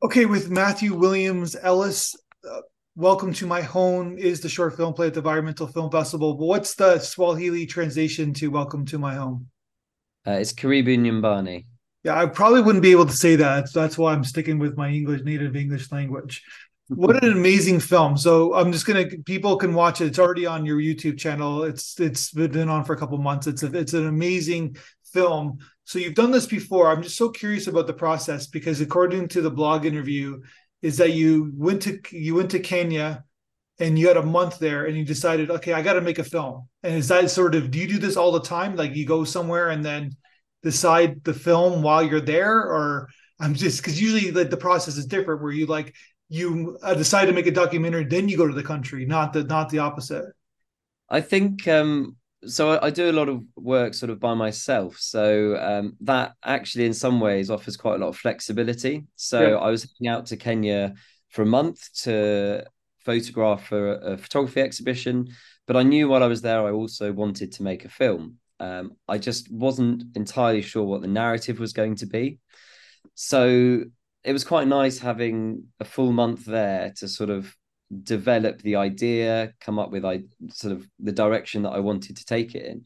Okay, with Matthew Williams Ellis, uh, Welcome to My Home is the short film play at the Environmental Film Festival. But what's the Swahili translation to Welcome to My Home? Uh, it's Karibu Nyumbani. Yeah, I probably wouldn't be able to say that. That's why I'm sticking with my English native English language. What an amazing film! So I'm just gonna people can watch it. It's already on your YouTube channel. It's it's been on for a couple months. It's a, it's an amazing film. So you've done this before. I'm just so curious about the process because according to the blog interview, is that you went to you went to Kenya and you had a month there and you decided, okay, I got to make a film. And is that sort of do you do this all the time? Like you go somewhere and then decide the film while you're there, or I'm just because usually like the process is different where you like you uh, decide to make a documentary, then you go to the country, not the not the opposite. I think um, so. I, I, do a lot of work sort of by myself, so um, that actually in some ways offers quite a lot of flexibility. So yeah. I was heading out to Kenya for a month to photograph for a, a photography exhibition, but I knew while I was there, I also wanted to make a film. Um, I just wasn't entirely sure what the narrative was going to be. So it was quite nice having a full month there to sort of develop the idea, come up with I sort of the direction that I wanted to take it in.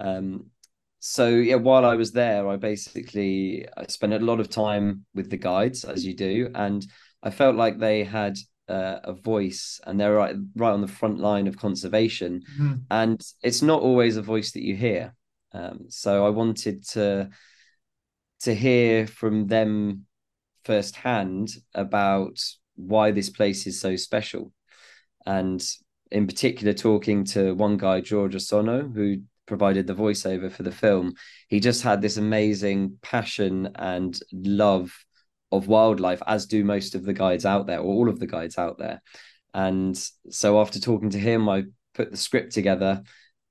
Um, so yeah, while I was there, I basically I spent a lot of time with the guides, as you do, and I felt like they had uh, a voice and they're right right on the front line of conservation, mm-hmm. and it's not always a voice that you hear. Um, so I wanted to to hear from them firsthand about why this place is so special. And in particular, talking to one guy, George Osono, who provided the voiceover for the film, he just had this amazing passion and love of wildlife, as do most of the guides out there, or all of the guides out there. And so after talking to him, I put the script together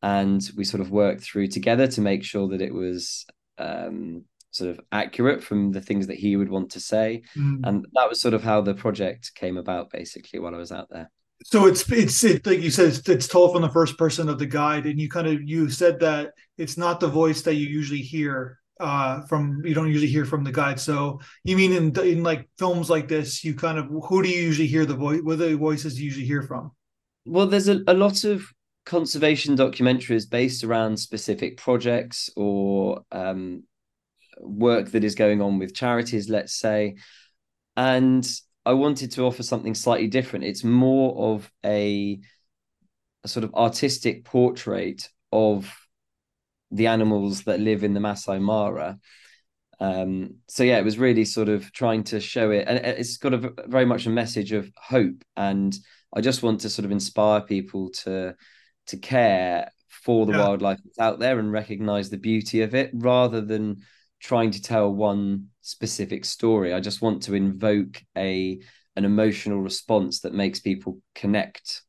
and we sort of worked through together to make sure that it was um, sort of accurate from the things that he would want to say. Mm. and that was sort of how the project came about basically while i was out there. So it's it's it, like you said it's, it's told from the first person of the guide and you kind of you said that it's not the voice that you usually hear uh from you don't usually hear from the guide. So you mean in in like films like this you kind of who do you usually hear the voice what the voices you usually hear from? Well there's a, a lot of conservation documentaries based around specific projects or um, work that is going on with charities, let's say. And I wanted to offer something slightly different. It's more of a, a sort of artistic portrait of the animals that live in the Maasai Mara. Um, so yeah, it was really sort of trying to show it, and it's got a very much a message of hope. And I just want to sort of inspire people to to care for the yeah. wildlife that's out there and recognize the beauty of it, rather than trying to tell one specific story. I just want to invoke a an emotional response that makes people connect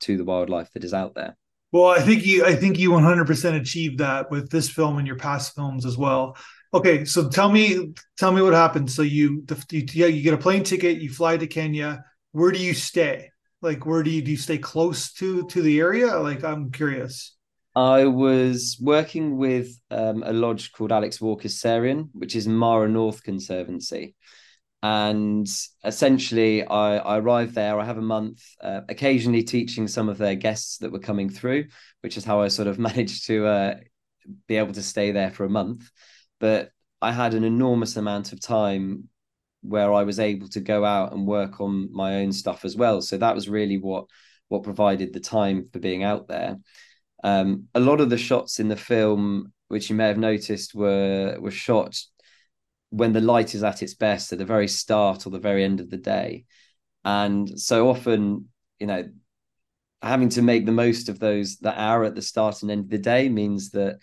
to the wildlife that is out there. Well, I think you I think you 100% achieved that with this film and your past films as well. Okay, so tell me tell me what happened. So you, you you get a plane ticket, you fly to Kenya. Where do you stay? Like where do you do you stay close to to the area? Like I'm curious. I was working with um, a lodge called Alex Walker's Serian, which is Mara North Conservancy. And essentially, I, I arrived there. I have a month, uh, occasionally teaching some of their guests that were coming through, which is how I sort of managed to uh, be able to stay there for a month. But I had an enormous amount of time where I was able to go out and work on my own stuff as well. So that was really what what provided the time for being out there. Um, a lot of the shots in the film, which you may have noticed, were were shot when the light is at its best at the very start or the very end of the day, and so often, you know, having to make the most of those that hour at the start and end of the day means that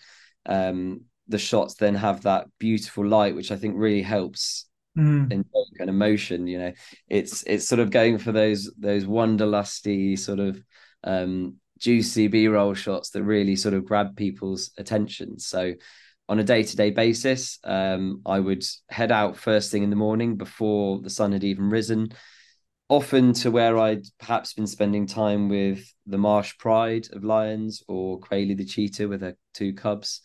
um, the shots then have that beautiful light, which I think really helps mm. invoke an emotion. You know, it's it's sort of going for those those wanderlusty sort of um, juicy b-roll shots that really sort of grab people's attention so on a day-to-day basis um, i would head out first thing in the morning before the sun had even risen often to where i'd perhaps been spending time with the marsh pride of lions or Quayle the cheetah with her two cubs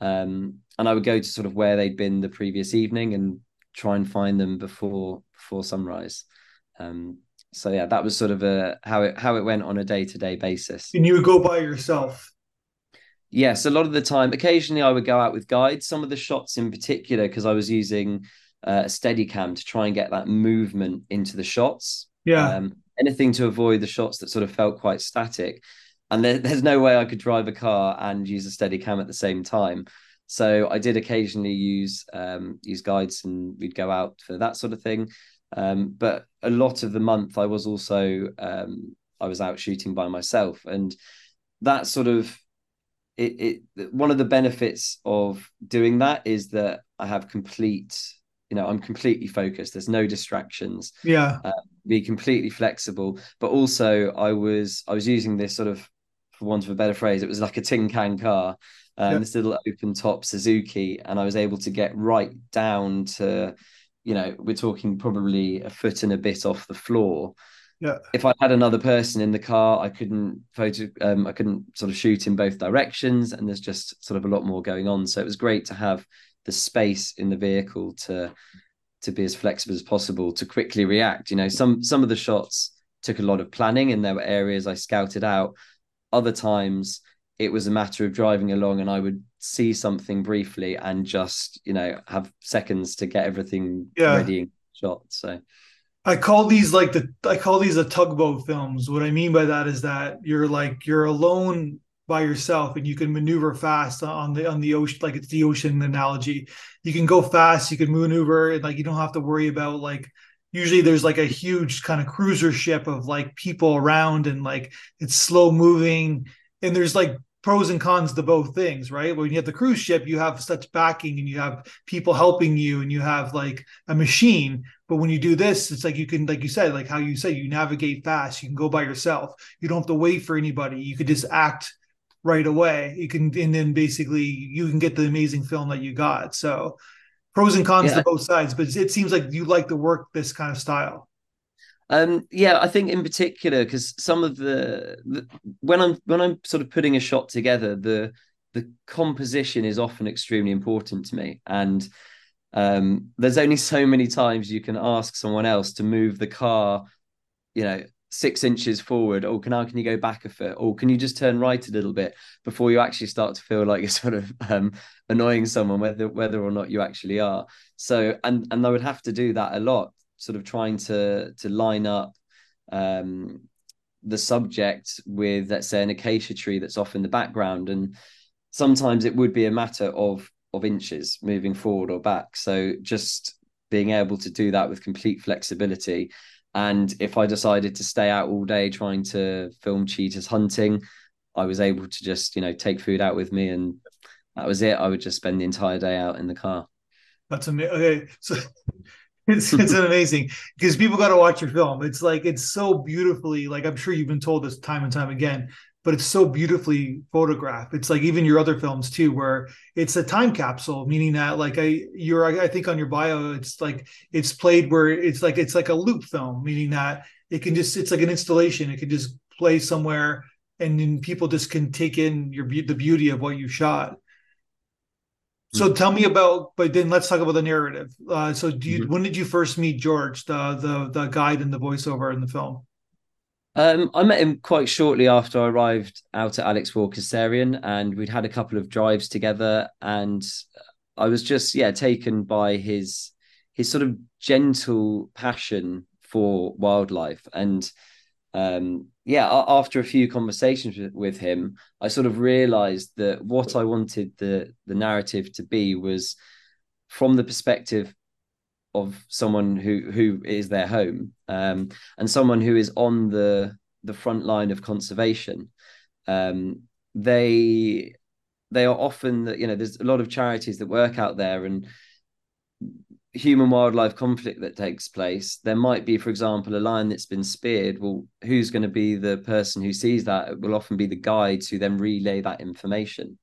um, and i would go to sort of where they'd been the previous evening and try and find them before before sunrise. Um, so yeah, that was sort of a how it how it went on a day to day basis. And you would go by yourself. Yes, a lot of the time. Occasionally, I would go out with guides. Some of the shots, in particular, because I was using uh, a steady cam to try and get that movement into the shots. Yeah. Um, anything to avoid the shots that sort of felt quite static. And there, there's no way I could drive a car and use a steady cam at the same time. So I did occasionally use um, use guides and we'd go out for that sort of thing. Um, but a lot of the month I was also um, I was out shooting by myself, and that sort of it, it one of the benefits of doing that is that I have complete you know i'm completely focused. There's no distractions. Yeah. Uh, be completely flexible. But also i was i was using this sort of for want of a better phrase it was like a tin can car um, yeah. this little open top suzuki and i was able to get right down to you know, we're talking probably a foot and a bit off the floor. Yeah. If I had another person in the car, I couldn't photo, um, I couldn't sort of shoot in both directions, and there's just sort of a lot more going on. So it was great to have the space in the vehicle to to be as flexible as possible to quickly react. You know, some some of the shots took a lot of planning, and there were areas I scouted out. Other times it was a matter of driving along and I would see something briefly and just, you know, have seconds to get everything yeah. ready and shot. So I call these like the I call these the tugboat films. What I mean by that is that you're like you're alone by yourself and you can maneuver fast on the on the ocean like it's the ocean analogy. You can go fast, you can maneuver and like you don't have to worry about like usually there's like a huge kind of cruiser ship of like people around and like it's slow moving and there's like pros and cons to both things, right? When you have the cruise ship, you have such backing and you have people helping you and you have like a machine. But when you do this, it's like you can, like you said, like how you say, you navigate fast, you can go by yourself. You don't have to wait for anybody. You could just act right away. You can, and then basically you can get the amazing film that you got. So pros and cons yeah. to both sides, but it seems like you like to work this kind of style. Um, yeah, I think in particular because some of the, the when I'm when I'm sort of putting a shot together, the the composition is often extremely important to me, and um, there's only so many times you can ask someone else to move the car, you know, six inches forward, or can how can you go back a foot, or can you just turn right a little bit before you actually start to feel like you're sort of um, annoying someone, whether whether or not you actually are. So, and and I would have to do that a lot sort of trying to to line up um, the subject with let's say an acacia tree that's off in the background. And sometimes it would be a matter of of inches moving forward or back. So just being able to do that with complete flexibility. And if i decided to stay out all day trying to film cheetahs hunting i was able to just you know take food out with me and that was it. I would just spend the entire day out in the car. That's amazing okay so it's it's amazing because people got to watch your film. It's like it's so beautifully like I'm sure you've been told this time and time again, but it's so beautifully photographed. It's like even your other films too, where it's a time capsule, meaning that like I you're I think on your bio it's like it's played where it's like it's like a loop film, meaning that it can just it's like an installation. It can just play somewhere and then people just can take in your the beauty of what you shot. So tell me about, but then let's talk about the narrative. Uh, so, do you, mm-hmm. when did you first meet George, the the the guide and the voiceover in the film? Um, I met him quite shortly after I arrived out at Alex Walker's Serian, and we'd had a couple of drives together, and I was just yeah taken by his his sort of gentle passion for wildlife and um, yeah, after a few conversations with, him, I sort of realized that what I wanted the the narrative to be was from the perspective of someone who who is their home um, and someone who is on the the front line of conservation. Um, they they are often that you know there's a lot of charities that work out there and human wildlife conflict that takes place there might be for example a lion that's been speared. Well who's going to be the person who sees that? It will often be the guides who then relay that information.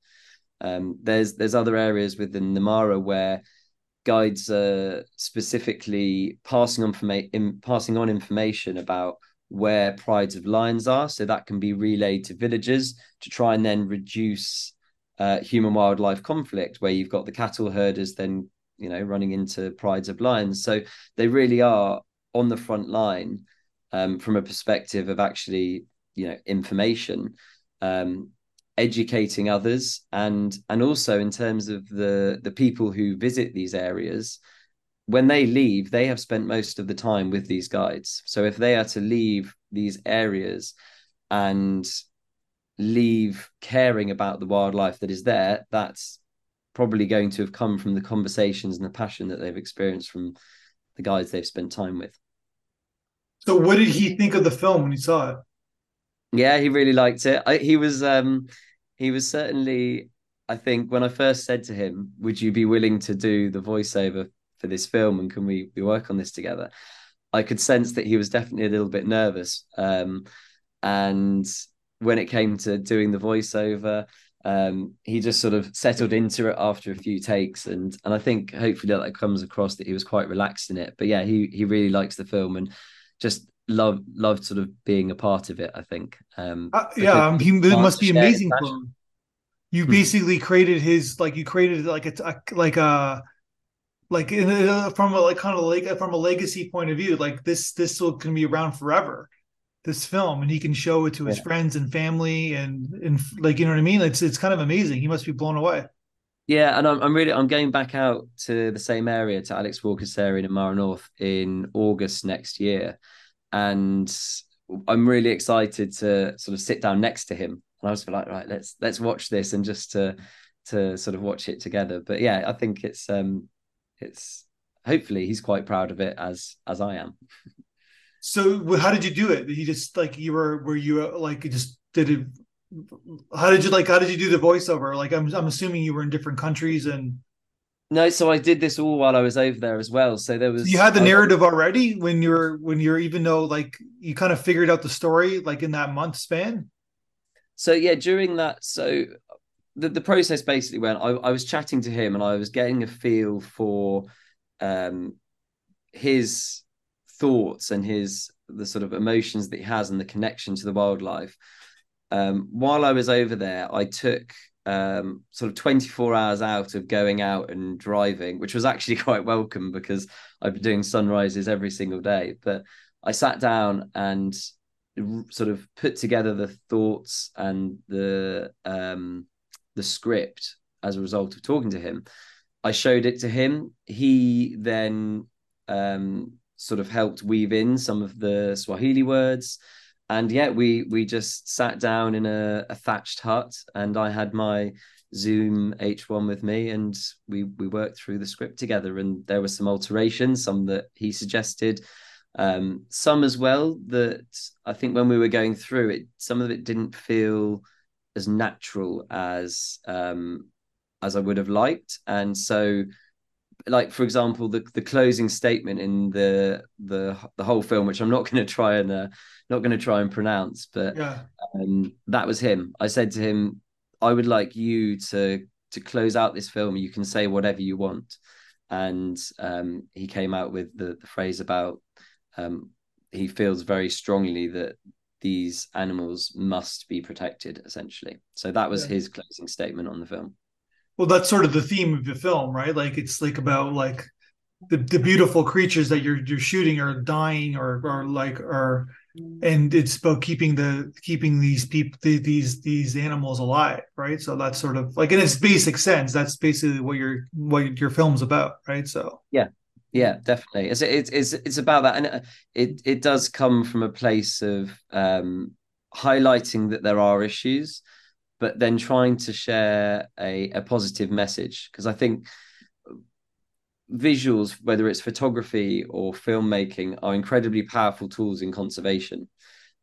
Um, there's there's other areas within the Namara where guides are specifically passing on in, passing on information about where prides of lions are. So that can be relayed to villagers to try and then reduce uh, human wildlife conflict where you've got the cattle herders then you know, running into prides of lions. So they really are on the front line um, from a perspective of actually, you know, information, um, educating others, and and also in terms of the the people who visit these areas. When they leave, they have spent most of the time with these guides. So if they are to leave these areas and leave caring about the wildlife that is there, that's probably going to have come from the conversations and the passion that they've experienced from the guys they've spent time with. So, what did he think of the film when he saw it? Yeah, he really liked it. I, he was, um, he was certainly. I think when I first said to him, "Would you be willing to do the voiceover for this film, and can we, we work on this together?" I could sense that he was definitely a little bit nervous. Um, and when it came to doing the voiceover, um, he just sort of settled into it after a few takes, and and I think hopefully that, comes across that he was quite relaxed in it. But yeah, he he really likes the film and just love loved sort of being a part of it. I think. Um, uh, yeah, um, he it must be amazing. You hmm. basically created his like you created like a like a like in a, from a like kind of like from a legacy point of view. Like this this will can be around forever this film and he can show it to his yeah. friends and family and and like you know what I mean? It's it's kind of amazing. He must be blown away. Yeah and I'm, I'm really I'm going back out to the same area to Alex Walker's area in Mara North in August next year. And I'm really excited to sort of sit down next to him. And I was like right let's let's watch this and just to to sort of watch it together. But yeah I think it's um it's hopefully he's quite proud of it as as I am So how did you do it? You just like you were were you uh, like you just did it? How did you like? How did you do the voiceover? Like I'm I'm assuming you were in different countries and. No, so I did this all while I was over there as well. So there was. So you had the narrative already when you're when you're even though like you kind of figured out the story like in that month span. So yeah, during that, so the the process basically went. I, I was chatting to him and I was getting a feel for um his thoughts and his the sort of emotions that he has and the connection to the wildlife. Um, while I was over there, I took um, sort of 24 hours out of going out and driving, which was actually quite welcome because I've been doing sunrises every single day. But I sat down and sort of put together the thoughts and the um, the script as a result of talking to him. I showed it to him. He then um, sort of helped weave in some of the Swahili words. And yeah, we we just sat down in a, a thatched hut, and I had my Zoom H1 with me, and we we worked through the script together. And there were some alterations, some that he suggested, um, some as well that I think when we were going through it, some of it didn't feel as natural as um, as I would have liked, and so like for example the the closing statement in the the the whole film which i'm not going to try and uh, not going to try and pronounce but yeah. um, that was him. I said to him i would like you to to close out this film. You can say whatever you want. And um, he came out with the, the phrase about um, he feels very strongly that these animals must be protected essentially. So that was yeah. his closing statement on the film well that's sort of the theme of the film right? Like it's like about like the, the beautiful creatures that you're you're shooting are dying or or like are and it's about keeping the keeping these people these these animals alive right? So that's sort of like in its basic sense that's basically what your what your film's about right? So. Yeah. Yeah definitely. It's it's it's, about that. And uh, it it does come from a place of um highlighting that there are issues but then trying to share a, a positive message because I think visuals, whether it's photography or filmmaking, are incredibly powerful tools in conservation.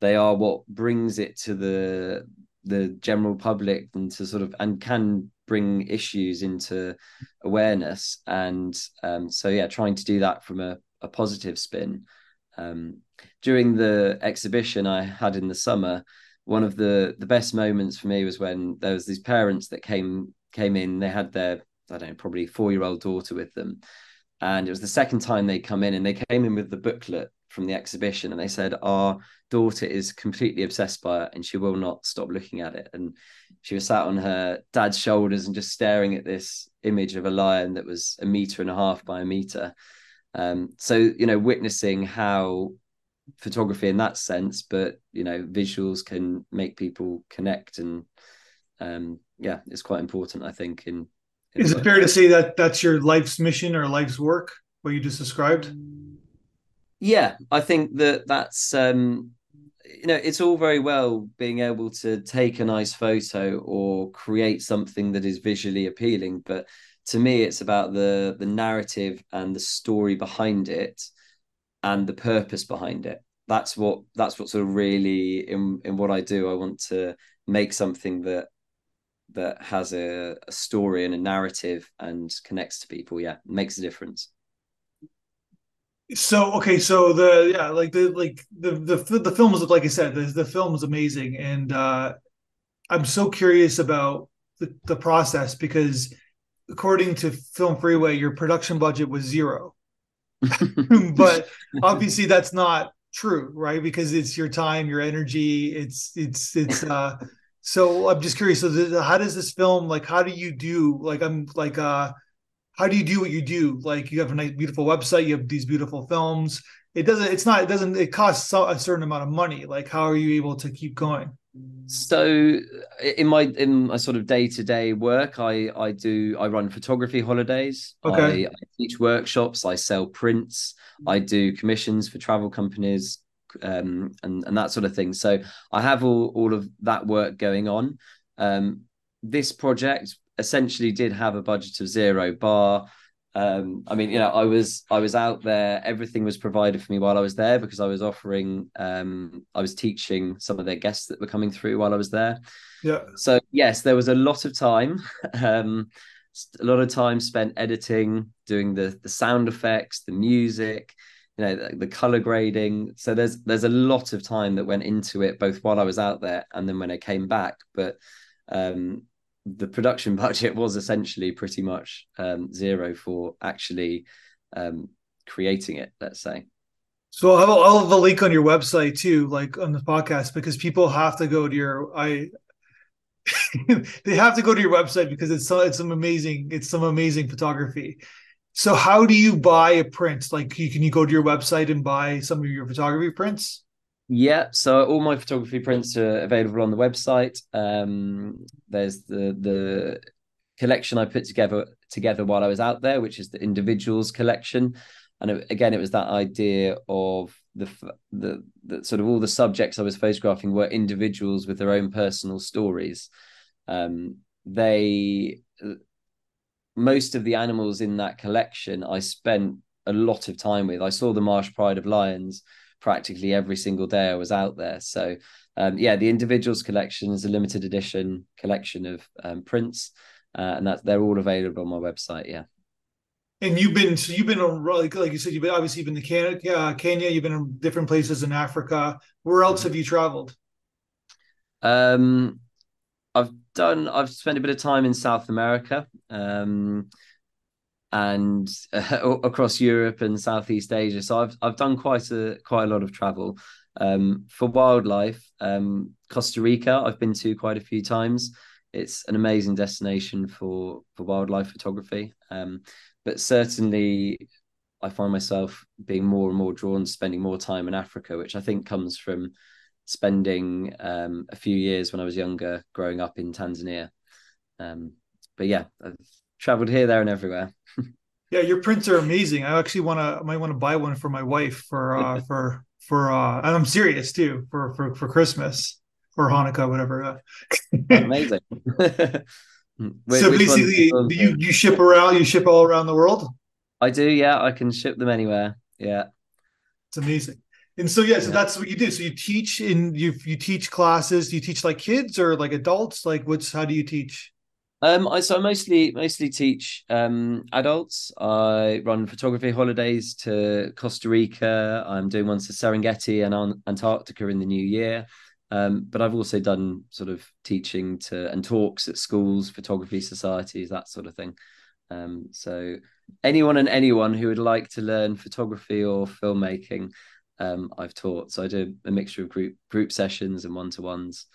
They are what brings it to the the general public and to sort of and can bring issues into awareness. And um, so yeah, trying to do that from a, a positive spin. Um, during the exhibition I had in the summer, one of the the best moments for me was when there was these parents that came came in. They had their I don't know probably four year old daughter with them, and it was the second time they come in, and they came in with the booklet from the exhibition, and they said our daughter is completely obsessed by it, and she will not stop looking at it. And she was sat on her dad's shoulders and just staring at this image of a lion that was a meter and a half by a meter. Um, so you know, witnessing how photography in that sense, but you know, visuals can make people connect, and um, yeah, it's quite important, I think. In, in is it fair to say that that's your life's mission or life's work? What you just described? Yeah, I think that that's um, you know it's all very well being able to take a nice photo or create something that is visually appealing, but to me it's about the the narrative and the story behind it and the purpose behind it. That's what that's what sort of really in in what I do. I want to make something that that has a, a story and a narrative and connects to people. Yeah makes a difference. So okay so the yeah like the like the the the film is like i said the, the film is amazing. And uh i'm so curious about the, the process because according to film freeway your production budget was zero but obviously that's not true right? Because it's your time your energy it's it's it's uh so i'm just curious so how does this film like how do you do like i'm like uh how do you do what you do? Like you have a nice beautiful website you have these beautiful films. It doesn't it's not it doesn't it costs a certain amount of money. Like how are you able to keep going so in my in my sort of day-to-day work i i do i run photography holidays. Okay. I, I teach workshops i sell prints i do commissions for travel companies um, and and that sort of thing. So i have all all of that work going on. Um, this project essentially did have a budget of zero bar um, I mean, you know, I was I was out there. Everything was provided for me while I was there because I was offering, um, I was teaching some of their guests that were coming through while I was there. Yeah. So yes, there was a lot of time, um, a lot of time spent editing, doing the the sound effects, the music, you know, the, the color grading. So there's there's a lot of time that went into it, both while I was out there and then when I came back. But um, the production budget was essentially pretty much um, zero for actually um, creating it. Let's say. So I'll have, I'll have a link on your website too, like on the podcast, because people have to go to your I. they have to go to your website because it's some, it's some amazing it's some amazing photography. So how do you buy a print? Like, you, can you go to your website and buy some of your photography prints? Yeah, so all my photography prints are available on the website. Um, there's the the collection I put together together while I was out there, which is the individuals collection, and it, again, it was that idea of the, the the sort of all the subjects I was photographing were individuals with their own personal stories. Um, they most of the animals in that collection I spent a lot of time with. I saw the Marsh Pride of Lions practically every single day I was out there. So um, yeah, the individuals collection is a limited edition collection of um, prints, uh, and that they're all available on my website. Yeah. And you've been so you've been like like you said you've been obviously you've been to Canada, uh, Kenya. You've been in different places in Africa. Where else have you traveled? Um, I've done. I've spent a bit of time in South America. Um, and uh, across Europe and Southeast Asia. So I've I've done quite a quite a lot of travel. Um, for wildlife, um, Costa Rica I've been to quite a few times. It's an amazing destination for for wildlife photography. Um, but certainly, I find myself being more and more drawn to spending more time in Africa, which I think comes from spending um, a few years when I was younger, growing up in Tanzania. Um, but yeah, traveled here, there, and everywhere. yeah, your prints are amazing. I actually want to, I might want to buy one for my wife for, uh, for, for, uh, and I'm serious too, for, for, for Christmas or Hanukkah, whatever. amazing. Wait, so basically, you you ship around, you ship all around the world. I do, yeah. I can ship them anywhere. Yeah, it's amazing. And so yeah, so yeah. that's what you do. So you teach in you you teach classes. Do you teach like kids or like adults? Like what's how do you teach? Um, I so I mostly mostly teach um adults. I run photography holidays to Costa Rica. I'm doing ones to Serengeti and Antarctica in the new year. Um, but I've also done sort of teaching to and talks at schools, photography societies, that sort of thing. Um, so anyone and anyone who would like to learn photography or filmmaking, um, I've taught. So I do a mixture of group group sessions and one to ones.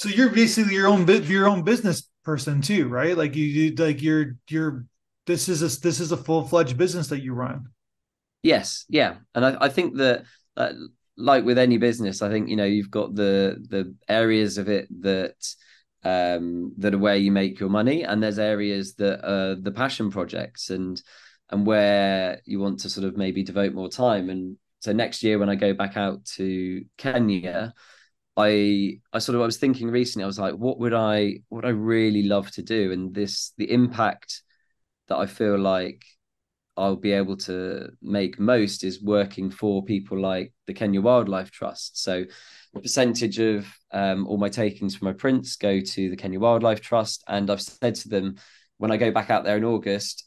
So you're basically your own your own business person too, right? Like you, you like you're you're this is a this is a full fledged business that you run. Yes, yeah, and I, I think that uh, like with any business, I think you know you've got the the areas of it that um that are where you make your money, and there's areas that are the passion projects and and where you want to sort of maybe devote more time. And so next year when I go back out to Kenya, I I sort of I was thinking recently, I was like, what would I what would I really love to do? And this the impact that I feel like I'll be able to make most is working for people like the Kenya Wildlife Trust. So percentage of um, all my takings from my prints go to the Kenya Wildlife Trust. And I've said to them, when I go back out there in August,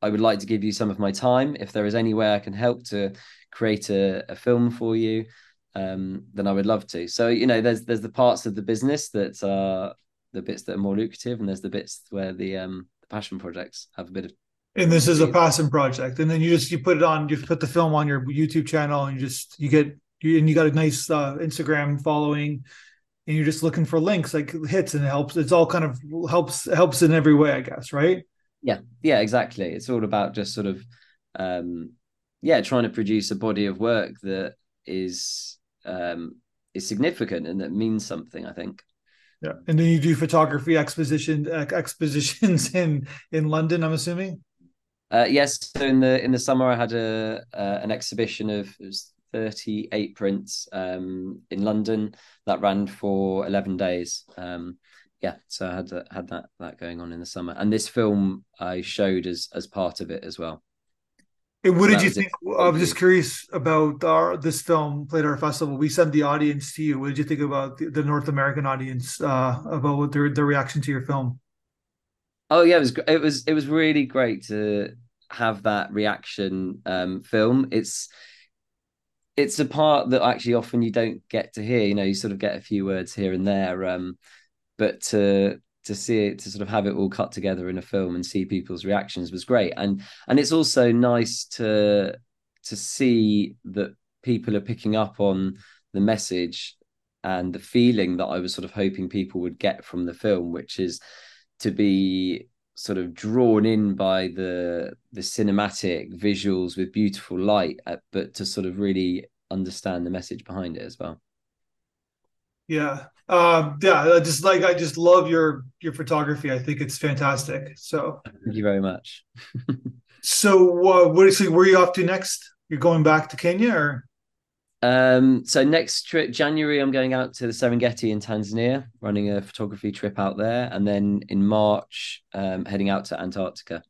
I would like to give you some of my time. If there is any way I can help to create a, a film for you, um, then I would love to. So you know, there's there's the parts of the business that are the bits that are more lucrative, and there's the bits where the um, the passion projects have a bit of. And this is a passion project, and then you just you put it on, you put the film on your YouTube channel, and you just you get you and you got a nice uh, Instagram following, and you're just looking for links like hits, and it helps. It's all kind of helps helps in every way, I guess, right? Yeah, yeah, exactly. It's all about just sort of, um, yeah, trying to produce a body of work that is um, is significant and that means something. I think. Yeah, and then you do photography exposition expositions in in London. I'm assuming. Uh, yes, so in the in the summer I had a uh, an exhibition of 38 prints um, in London that ran for 11 days. Um, yeah, so I had that, had that that going on in the summer, and this film I showed as as part of it as well. What did you think? I'm just curious about our this film played our festival. We sent the audience to you. What did you think about the, the North American audience uh, about what their their reaction to your film? Oh yeah, it was it was it was really great to have that reaction um, film. It's it's a part that actually often you don't get to hear. You know, you sort of get a few words here and there, um, but to to see it to sort of have it all cut together in a film and see people's reactions was great. And and it's also nice to to see that people are picking up on the message and the feeling that I was sort of hoping people would get from the film which is to be sort of drawn in by the the cinematic visuals with beautiful light uh, but to sort of really understand the message behind it as well. Yeah um yeah i just like i just love your your photography. I think it's fantastic. So thank you very much. So uh, what so where are you off to next? You're going back to kenya or? Um so next trip january i'm going out to the serengeti in tanzania running a photography trip out there. And then in march um heading out to antarctica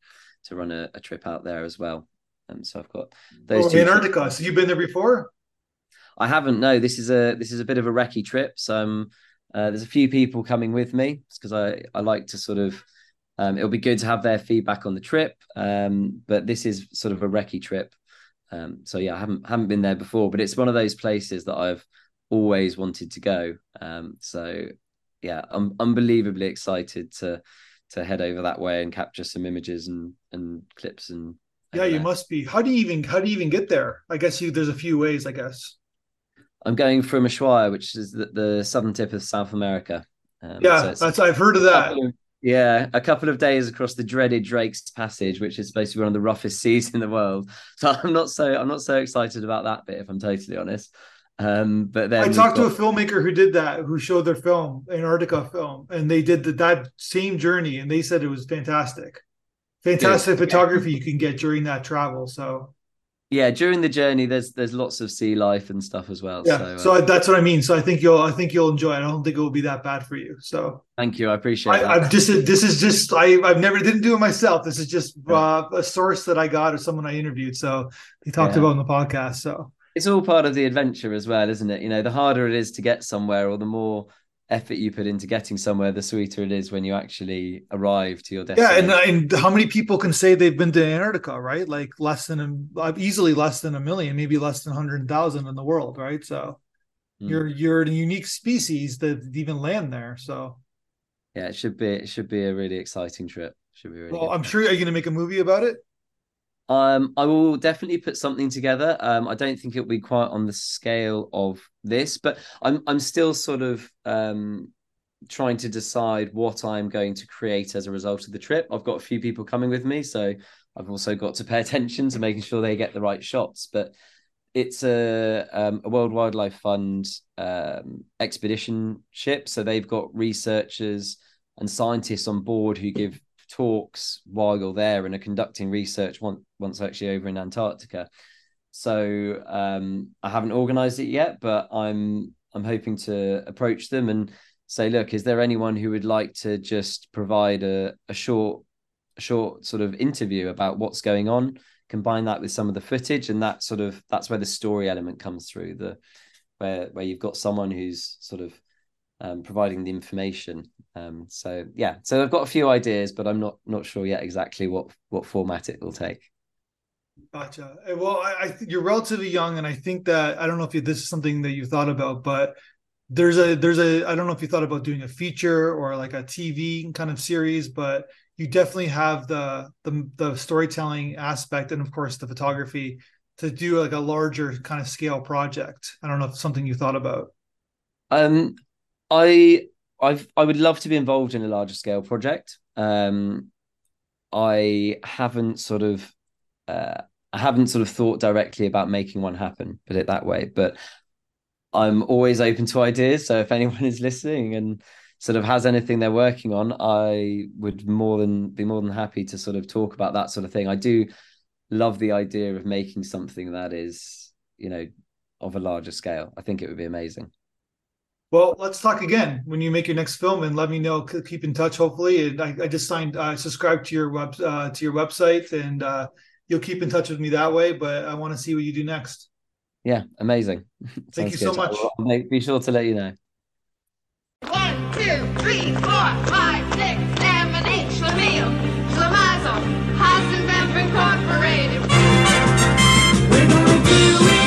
to run a, a trip out there as well. And so i've got those oh, antarctica trips. so you've been there before? I haven't. No, this is a this is a bit of a recce trip. So um, uh, there's a few people coming with me because I I like to sort of. Um, it'll be good to have their feedback on the trip, um, but this is sort of a recce trip. Um, so yeah, I haven't haven't been there before, but it's one of those places that I've always wanted to go. Um, so yeah, I'm unbelievably excited to to head over that way and capture some images and and clips and yeah you must be how do you even how do you even get there i guess you there's a few ways i guess I'm going from Ushuaia, which is the, the southern tip of South America. Um, yeah, so I've heard of that. Of, yeah, a couple of days across the dreaded Drake's Passage, which is supposed to be one of the roughest seas in the world. So I'm not so I'm not so excited about that bit, if I'm totally honest. Um, but then I talked got... to a filmmaker who did that, who showed their film, Antarctica film, and they did the, that same journey, and they said it was fantastic, fantastic yeah. photography you can get during that travel. So yeah during the journey there's there's lots of sea life and stuff as well yeah so, uh, so that's what i mean. So i think you'll i think you'll enjoy it. I don't think it will be that bad for you so. Thank you i appreciate it i've just this is just i i've never didn't do it myself. This is just uh, a source that i got or someone i interviewed so they talked yeah. about in the podcast so. It's all part of the adventure as well isn't it? You know the harder it is to get somewhere or the more effort you put into getting somewhere, the sweeter it is when you actually arrive to your destination. Yeah, and, and how many people can say they've been to Antarctica, right? Like less than a, uh, easily less than a million, maybe less than hundred thousand in the world, right? So mm. you're you're a unique species that even land there. So yeah, it should be it should be a really exciting trip. Should be really well. I'm trip. sure. Are you going to make a movie about it? Um, I will definitely put something together. Um, I don't think it'll be quite on the scale of this, but I'm I'm still sort of um trying to decide what I'm going to create as a result of the trip. I've got a few people coming with me, so I've also got to pay attention to making sure they get the right shots. But it's a, um, a World Wildlife Fund um, expedition ship, so they've got researchers and scientists on board who give talks while you're there and are conducting research once actually over in Antarctica. So um, I haven't organised it yet, but I'm I'm hoping to approach them and say, look, is there anyone who would like to just provide a, a short a short sort of interview about what's going on, combine that with some of the footage, and that sort of that's where the story element comes through. The where where you've got someone who's sort of um, providing the information. Um, so yeah, so I've got a few ideas, but I'm not not sure yet exactly what what format it will take. Gotcha. Eh, well, I, I you're relatively young, and I think that I don't know if you, this is something that you thought about, but there's a there's a I don't know if you thought about doing a feature or like a TV kind of series, but you definitely have the the the storytelling aspect and of course the photography to do like a larger kind of scale project. I don't know if something you thought about. Um, I I've I would love to be involved in a larger scale project. Um, I haven't sort of uh, I haven't sort of thought directly about making one happen, put it that way. But I'm always open to ideas. So if anyone is listening and sort of has anything they're working on, I would more than be more than happy to sort of talk about that sort of thing. I do love the idea of making something that is, you know, of a larger scale. I think it would be amazing. Well, let's talk again when you make your next film, and let me know. Keep in touch, hopefully. And I, I just signed, I subscribed to your web uh, to your website, and uh, you'll keep in touch with me that way. But I want to see what you do next. Yeah, amazing. Thank you good. so much. I'll, I'll make, be sure to let you know. One, two, three, four, five, six, seven, eight. Schlemiel, Schlemazel, Hasenpfeffer Incorporated. We're gonna do it.